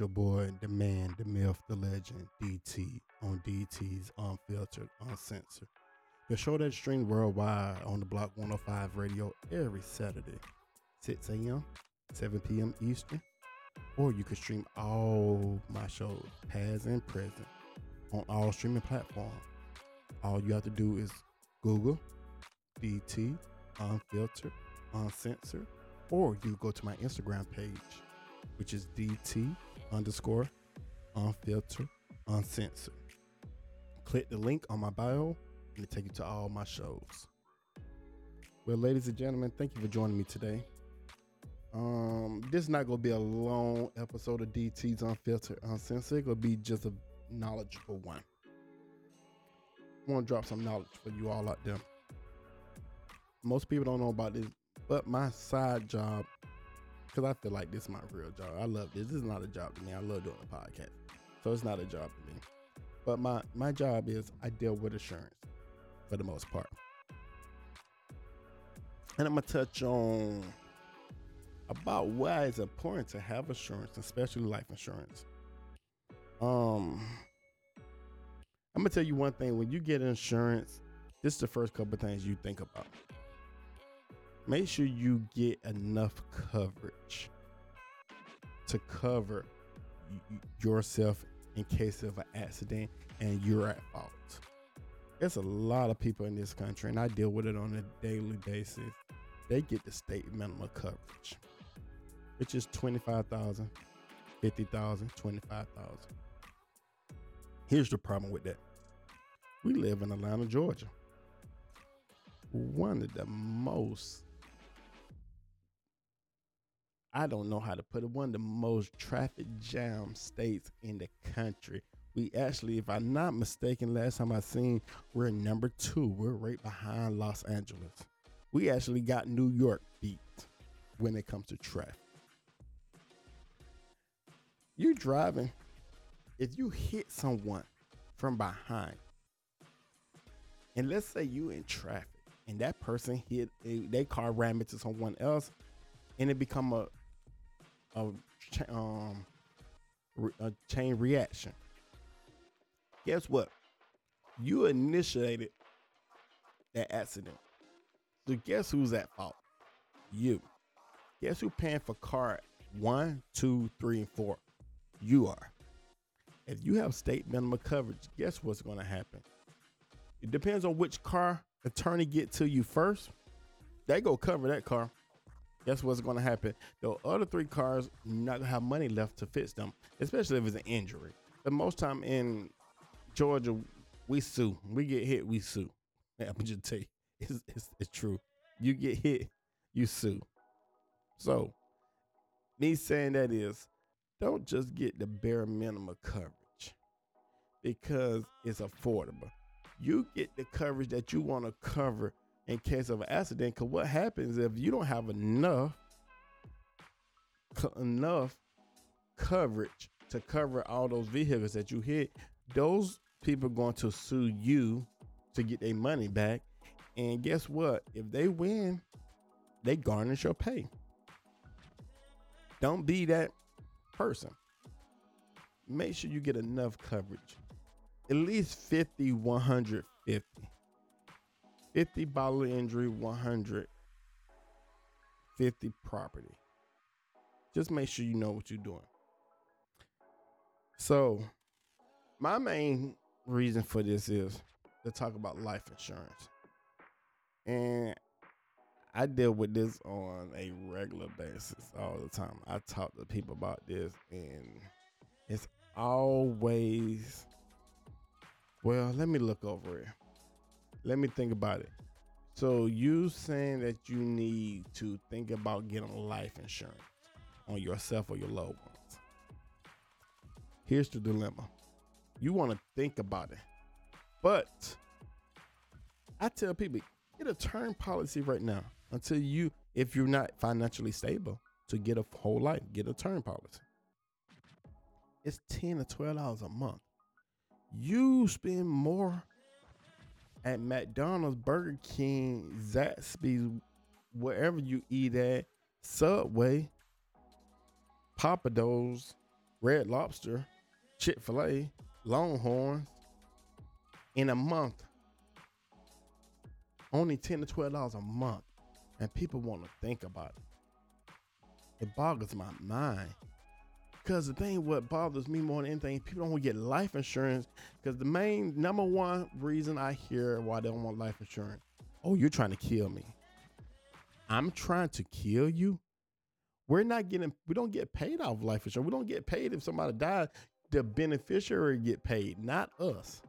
Your boy, the man, the myth, the legend, DT on DT's Unfiltered, Uncensored. The show that streams worldwide on the Block 105 radio every Saturday, 6 a.m., 7 p.m. Eastern. Or you can stream all my shows, past and present, on all streaming platforms. All you have to do is Google DT Unfiltered, Uncensored, or you go to my Instagram page which is DT underscore unfiltered uncensored. Click the link on my bio and it take you to all my shows. Well, ladies and gentlemen, thank you for joining me today. Um, this is not gonna be a long episode of DT's Unfiltered Uncensored. It's gonna be just a knowledgeable one. I want to drop some knowledge for you all out there. Most people don't know about this, but my side job because I feel like this is my real job. I love this. This is not a job to me. I love doing a podcast, so it's not a job to me. But my my job is I deal with insurance for the most part, and I'm gonna touch on about why it's important to have insurance, especially life insurance. Um, I'm gonna tell you one thing: when you get insurance, this is the first couple things you think about make sure you get enough coverage to cover yourself in case of an accident and you're at fault. There's a lot of people in this country, and I deal with it on a daily basis. They get the state minimum coverage, which is 25,000, 50,000, 25,000. Here's the problem with that. We live in Atlanta, Georgia. One of the most I don't know how to put it, one of the most traffic jam states in the country. We actually, if I'm not mistaken, last time I seen, we're number two. We're right behind Los Angeles. We actually got New York beat when it comes to traffic. You driving, if you hit someone from behind, and let's say you in traffic and that person hit a, their car ram into someone else, and it become a a, um, a chain reaction. Guess what? You initiated that accident. So guess who's at fault? You. Guess who paying for car one, two, three, and four? You are. If you have state minimum coverage, guess what's going to happen? It depends on which car attorney get to you first. They go cover that car guess what's going to happen? The other three cars not to have money left to fix them, especially if it's an injury. But most time in Georgia, we sue. We get hit, we sue. I'm just tell you, it's, it's, it's true. You get hit, you sue. So, me saying that is, don't just get the bare minimum coverage because it's affordable. You get the coverage that you want to cover in case of an accident. Because what happens if you don't have enough enough coverage to cover all those vehicles that you hit? Those people are going to sue you to get their money back. And guess what? If they win, they garnish your pay. Don't be that person. Make sure you get enough coverage. At least 50, 150. 50 bodily injury, 100 50 property. Just make sure you know what you're doing. So, my main reason for this is to talk about life insurance. And I deal with this on a regular basis all the time. I talk to people about this, and it's always, well, let me look over it let me think about it. So you saying that you need to think about getting life insurance on yourself or your loved ones. Here's the dilemma. You want to think about it. But I tell people, get a term policy right now until you, if you're not financially stable, to get a whole life, get a term policy. It's 10 or 12 dollars a month. You spend more at McDonald's, Burger King, Zaxby's, wherever you eat at, Subway, Pappadeaux, Red Lobster, Chick fil A, Longhorns in a month. Only 10 to $12 a month. And people want to think about it. It boggles my mind. Because the thing what bothers me more than anything, people don't want to get life insurance. Because the main number one reason I hear why they don't want life insurance, oh, you're trying to kill me. I'm trying to kill you. We're not getting, we don't get paid off life insurance. We don't get paid if somebody dies. The beneficiary get paid, not us.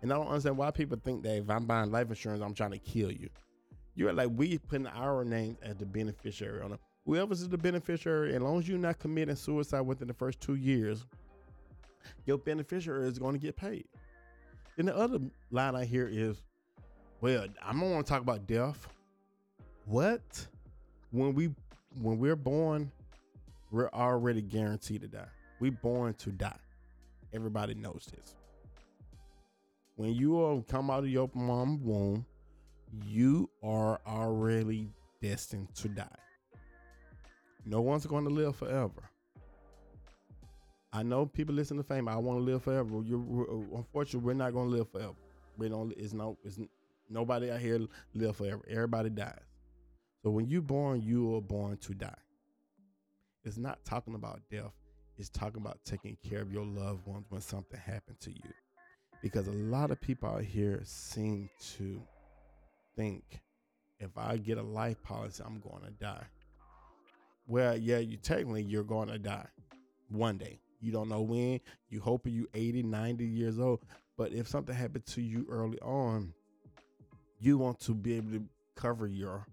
And I don't understand why people think that if I'm buying life insurance, I'm trying to kill you. You're like we putting our name as the beneficiary on it. Whoever's the beneficiary, as long as you're not committing suicide within the first two years, your beneficiary is going to get paid. Then the other line I hear is, well, I don't want to talk about death. What? When we when we're born, we're already guaranteed to die. We're born to die. Everybody knows this. When you come out of your mom's womb, you are already destined to die. No one's going to live forever. I know people listen to fame. I want to live forever. You, uh, unfortunately, we're not going to live forever. We don't. It's no. It's nobody out here live forever. Everybody dies. So when you're born, you are born to die. It's not talking about death. It's talking about taking care of your loved ones when something happened to you. Because a lot of people out here seem to think if I get a life policy, I'm going to die. Well, yeah, you technically you're going to die one day. You don't know when. You hope you 80, 90 years old. But if something happened to you early on, you want to be able to cover your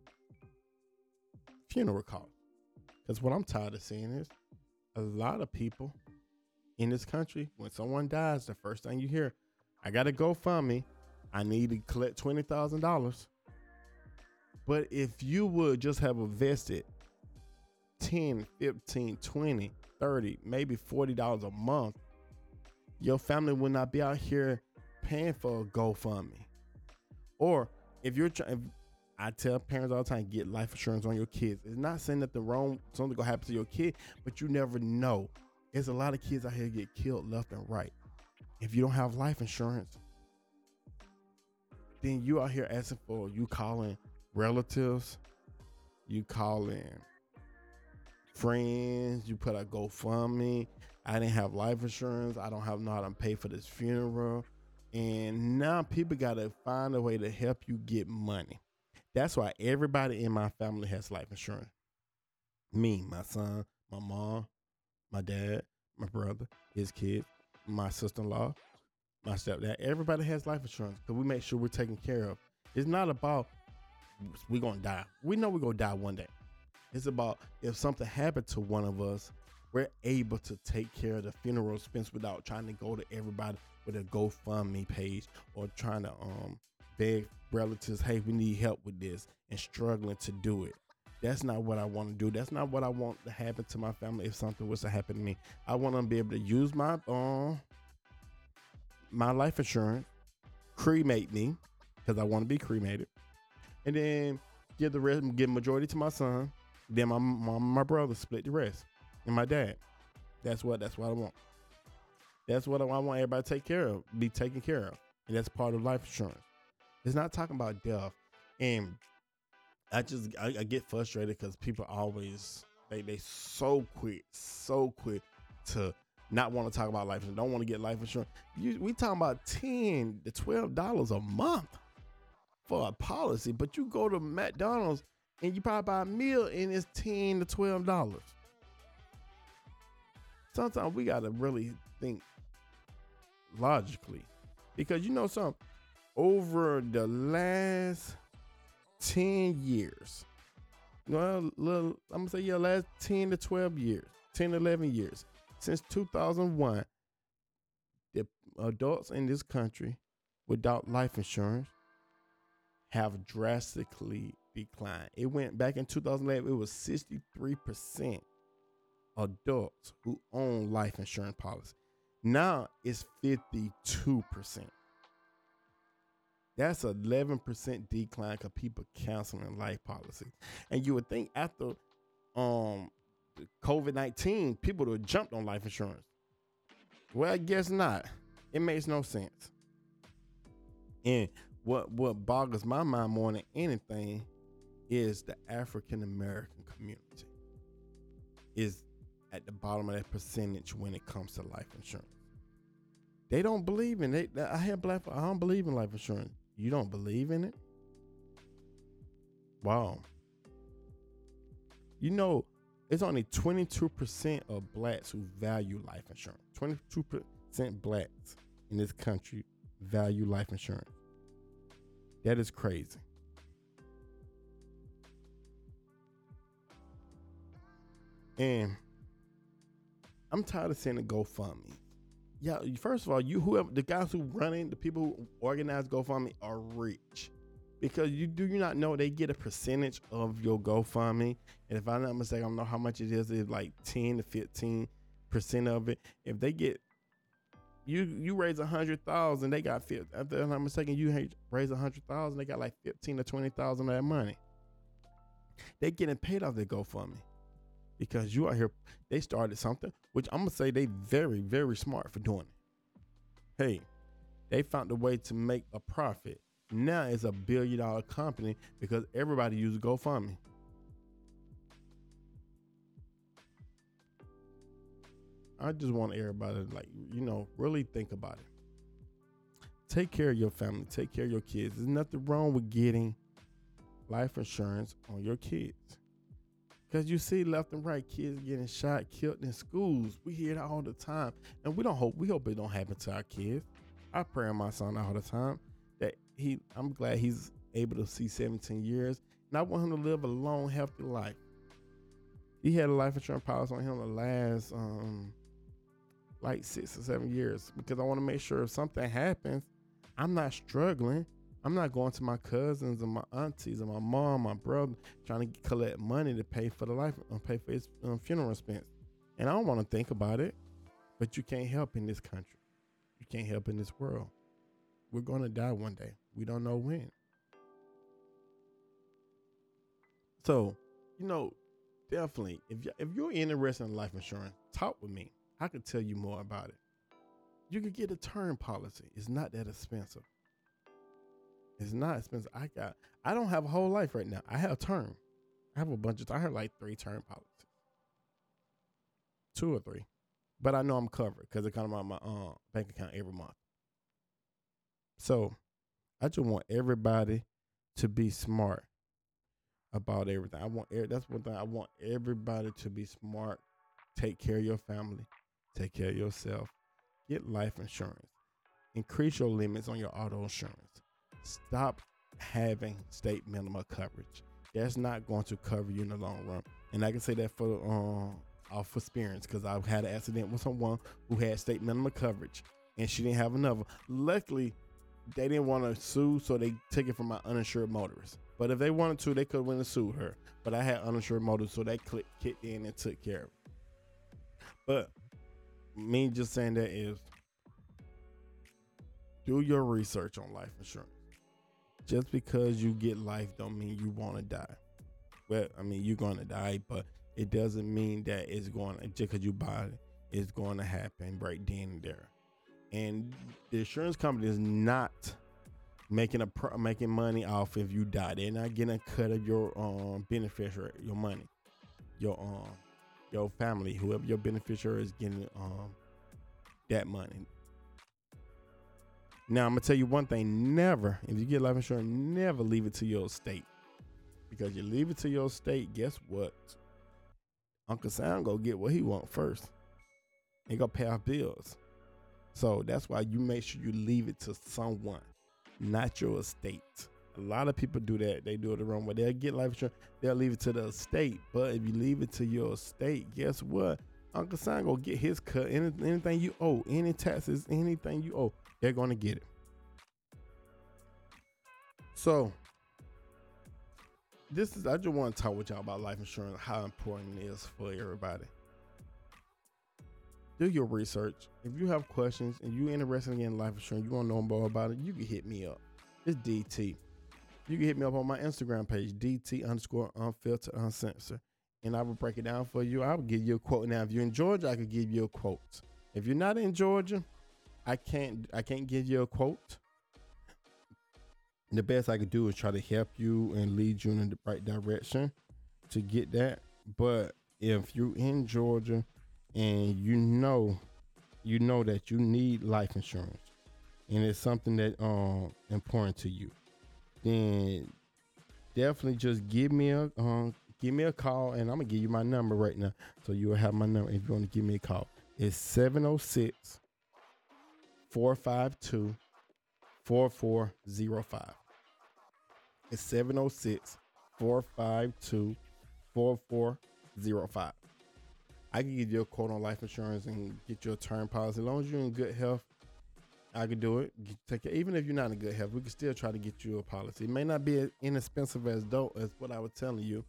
funeral cost. Because what I'm tired of seeing is a lot of people in this country, when someone dies, the first thing you hear, I got to go fund me. I need to collect twenty thousand dollars. But if you would just have a invested 10, 15, 20, 30, maybe $40 a month, your family would not be out here paying for a GoFundMe. Or if you're trying, I tell parents all the time, get life insurance on your kids. It's not saying that the wrong something gonna happen to your kid, but you never know. There's a lot of kids out here get killed left and right. If you don't have life insurance, then you out here asking for you calling relatives, you calling friends, you put a GoFundMe. I didn't have life insurance. I don't have know how to pay for this funeral. And now people gotta find a way to help you get money. That's why everybody in my family has life insurance. Me, my son, my mom, my dad, my brother, his kids, my sister-in-law, my stepdad. Everybody has life insurance because we make sure we're taken care of. It's not about we're gonna die. We know we're gonna die one day. It's about if something happened to one of us, we're able to take care of the funeral expense without trying to go to everybody with a GoFundMe page or trying to um beg relatives, hey, we need help with this and struggling to do it. That's not what I want to do. That's not what I want to happen to my family if something was to happen to me. I want to be able to use my um my life insurance, cremate me because I want to be cremated, and then give the rest, give majority to my son. Then my mom, my brother split the rest, and my dad. That's what that's what I want. That's what I want everybody to take care of, be taken care of, and that's part of life insurance. It's not talking about death, and I just I, I get frustrated because people always they they so quick, so quick to not want to talk about life insurance, don't want to get life insurance. You, we talking about ten to twelve dollars a month for a policy, but you go to McDonald's and you probably buy a meal and it's ten to twelve dollars. Sometimes we gotta really think logically, because you know something. Over the last ten years, well, little, I'm gonna say yeah, last ten to twelve years, 10, 11 years, since 2001, the adults in this country without life insurance have drastically declined. It went back in 2011, it was 63% adults who own life insurance policy. Now it's 52%. That's 11% decline because people canceling life policies. And you would think after um COVID nineteen, people would have jumped on life insurance. Well, I guess not. It makes no sense. And what what boggles my mind more than anything is the African American community is at the bottom of that percentage when it comes to life insurance. They don't believe in it. I have black. I don't believe in life insurance. You don't believe in it? Wow. You know, it's only 22% of blacks who value life insurance. 22% blacks in this country value life insurance. That is crazy. And I'm tired of seeing the GoFundMe. Yeah, first of all, you whoever the guys who running, the people who organize GoFundMe are rich. Because you do you not know they get a percentage of your GoFundMe. And if I'm not mistaken, I don't know how much it is, it's like 10 to 15 percent of it. If they get you you raise a hundred thousand, they got fifty. If I'm mistaken, you raise a hundred thousand, they got like fifteen to twenty thousand of that money. They getting paid off their GoFundMe because you are here. They started something, which I'm gonna say they very, very smart for doing it. Hey, they found a way to make a profit. Now it's a billion dollar company because everybody uses GoFundMe. I just want everybody to like, you know, really think about it. Take care of your family, take care of your kids. There's nothing wrong with getting life insurance on your kids. Because you see left and right kids getting shot, killed in schools. We hear it all the time. And we don't hope, we hope it don't happen to our kids. I pray on my son all the time that he, I'm glad he's able to see 17 years. And I want him to live a long, healthy life. He had a life insurance policy on him the last um like six or seven years because I want to make sure if something happens, I'm not struggling. I'm not going to my cousins and my aunties and my mom, my brother, trying to collect money to pay for the life, uh, pay for his um, funeral expense. And I don't want to think about it, but you can't help in this country. You can't help in this world. We're going to die one day. We don't know when. So, you know, definitely, if you, if you're interested in life insurance, talk with me. I could tell you more about it. You could get a term policy. It's not that expensive. It's not expensive. I got I don't have a whole life right now. I have a term. I have a bunch of I have like three term policies. Two or three. But I know I'm covered because it comes out of my uh, bank account every month. So I just want everybody to be smart about everything. I want that's one thing I want everybody to be smart. Take care of your family. Take care of yourself. Get life insurance. Increase your limits on your auto insurance stop having state minimum coverage. That's not going to cover you in the long run. And I can say that for um off experience because I've had an accident with someone who had state minimum coverage and she didn't have another. Luckily, they didn't want to sue, so they took it from my uninsured motorist. But if they wanted to, they could have went and sued her. But I had uninsured motorist, so they clicked, kicked in and took care of it. But me just saying that is do your research on life insurance just because you get life don't mean you want to die. Well, I mean you're going to die, but it doesn't mean that it's going to, just because you buy it, it's going to happen right then and there. And the insurance company is not making a making money off if you die. They're not getting a cut of your um beneficiary, your money, your um your family, whoever your beneficiary is getting um that money. Now I'm gonna tell you one thing: never, if you get life insurance, never leave it to your estate, because you leave it to your estate. Guess what? Uncle Sam go get what he want first. He gonna pay off bills. So that's why you make sure you leave it to someone, not your estate. A lot of people do that. They do it the wrong way. They'll get life insurance. They'll leave it to the estate. But if you leave it to your estate, guess what? Uncle Sam gonna get his cut. Any, anything you owe, any taxes, anything you owe, they're going to get it. So, this is, I just want to talk with y'all about life insurance, how important it is for everybody. Do your research. If you have questions and you're interested in getting life insurance, you want to know more about it, you can hit me up. It's DT. You can hit me up on my Instagram page, DT underscore unfiltered uncensored. and I will break it down for you. I will give you a quote. Now, if you're in Georgia, I could give you a quote. If you're not in Georgia, I can't I can't give you a quote. The best I could do is try to help you and lead you in the right direction to get that. But if you're in Georgia and you know you know that you need life insurance and it's something that um important to you, then definitely just give me a um give me a call and I'm gonna give you my number right now. So you'll have my number if you want to give me a call. It's 706 452 4405. It's 706 452 4405. I can give you a quote on life insurance and get you a term policy. As long as you're in good health, I can do it. Take it. Even if you're not in good health, we can still try to get you a policy. It may not be as inexpensive as dope as what I was telling you,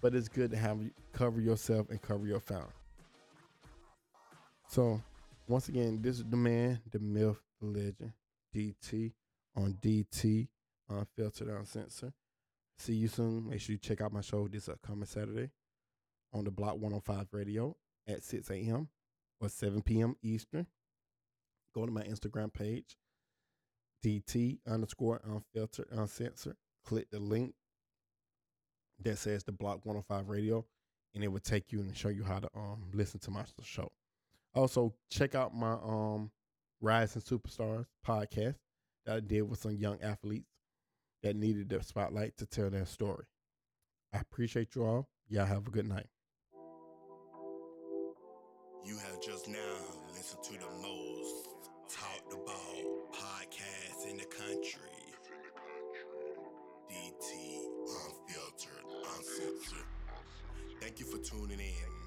but it's good to have you cover yourself and cover your family. So, once again, this is the man, the myth, the legend, DT on DT Unfiltered Uncensored. See you soon. Make sure you check out my show this upcoming Saturday on the Block 105 Radio at 6 a.m. or 7 p.m. Eastern. Go to my Instagram page, DT underscore unfiltered uncensored. Click the link that says the Block 105 Radio, and it will take you and show you how to um listen to my show. Also, check out my um Rising Superstars podcast that I did with some young athletes that needed the spotlight to tell their story. I appreciate you all. Y'all have a good night. You have just now listened to the most talked about podcast in the country. DT Unfiltered, Uncensored. Thank you for tuning in.